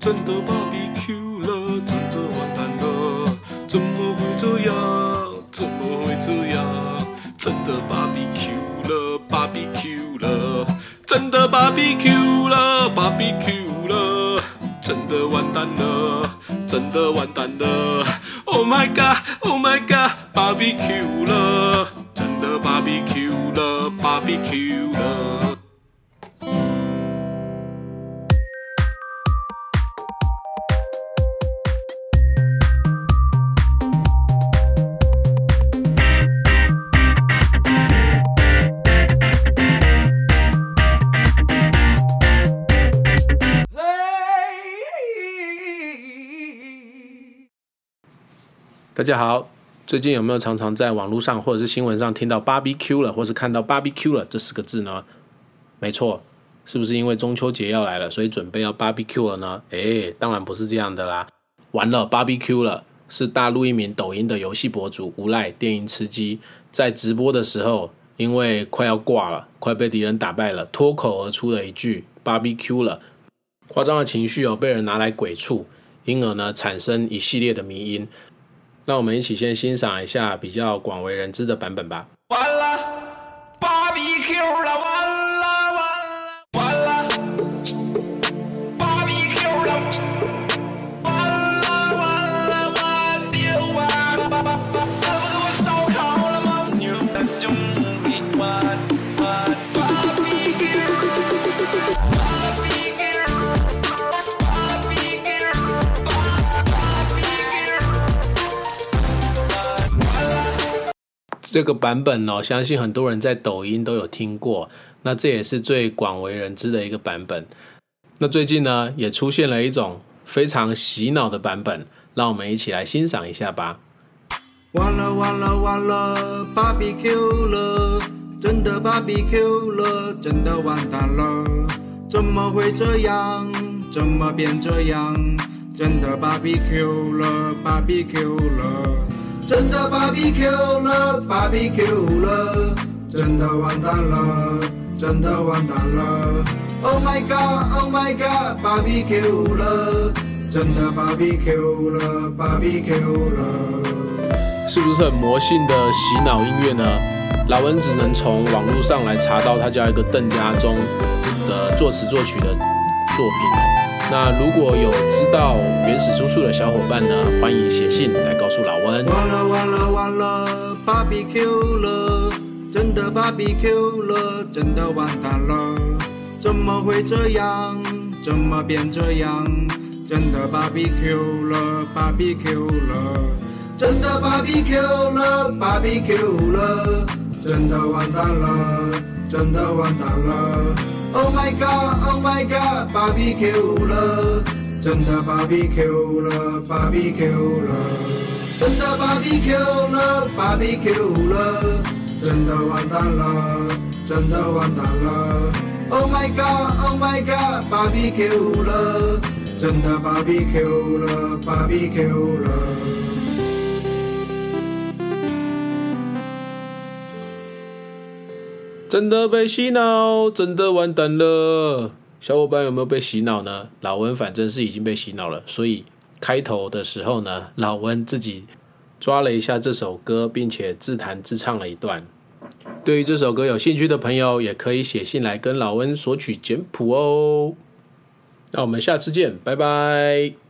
真的 BBQ 了，真的完蛋了，怎么会这样？怎么会这样？真的 BBQ 了，BBQ 了，真的 BBQ 了，BBQ 了，真的完蛋了，真的完蛋了！Oh my god，Oh my god，BBQ 了，真的 BBQ 了，BBQ 了。大家好，最近有没有常常在网络上或者是新闻上听到 “barbecue” 了，或是看到 “barbecue” 了这四个字呢？没错，是不是因为中秋节要来了，所以准备要 barbecue 了呢？诶，当然不是这样的啦。完了，barbecue 了，是大陆一名抖音的游戏博主无赖电音吃鸡，在直播的时候，因为快要挂了，快被敌人打败了，脱口而出的一句 “barbecue 了”，夸张的情绪哦，被人拿来鬼畜，因而呢，产生一系列的迷音。让我们一起先欣赏一下比较广为人知的版本吧。完了芭比 Q 了，完了这个版本哦，相信很多人在抖音都有听过。那这也是最广为人知的一个版本。那最近呢，也出现了一种非常洗脑的版本，让我们一起来欣赏一下吧。完了完了完了，BBQ 了，真的 BBQ 了，真的完蛋了，怎么会这样？怎么变这样？真的 BBQ 了，BBQ 了，真的 BBQ 了，BBQ 了，真的完蛋了，真的完蛋了！Oh my god，Oh my god，BBQ 了，真的 BBQ 了，BBQ 了。是不是很魔性的洗脑音乐呢？老文只能从网络上来查到他叫一个邓家忠的作词作曲的作品。那如果有知道原始出处的小伙伴呢，欢迎写信来告诉老温。完了完了完了，BBQ 了，真的 BBQ 了，真的完蛋了，怎么会这样？怎么变这样？真的 BBQ 了，BBQ 了，真的 BBQ 了，BBQ 了，真的完蛋了，真的完蛋了！Oh my god，Oh my god，BBQ 了，真的 BBQ 了，BBQ 了。真的 BBQ 了，BBQ 了，真的完蛋了，真的完蛋了！Oh my god，Oh my god，BBQ 了，真的 BBQ 了，BBQ 了。真的被洗脑，真的完蛋了。小伙伴有没有被洗脑呢？老温反正是已经被洗脑了，所以开头的时候呢，老温自己抓了一下这首歌，并且自弹自唱了一段。对于这首歌有兴趣的朋友，也可以写信来跟老温索取简谱哦。那我们下次见，拜拜。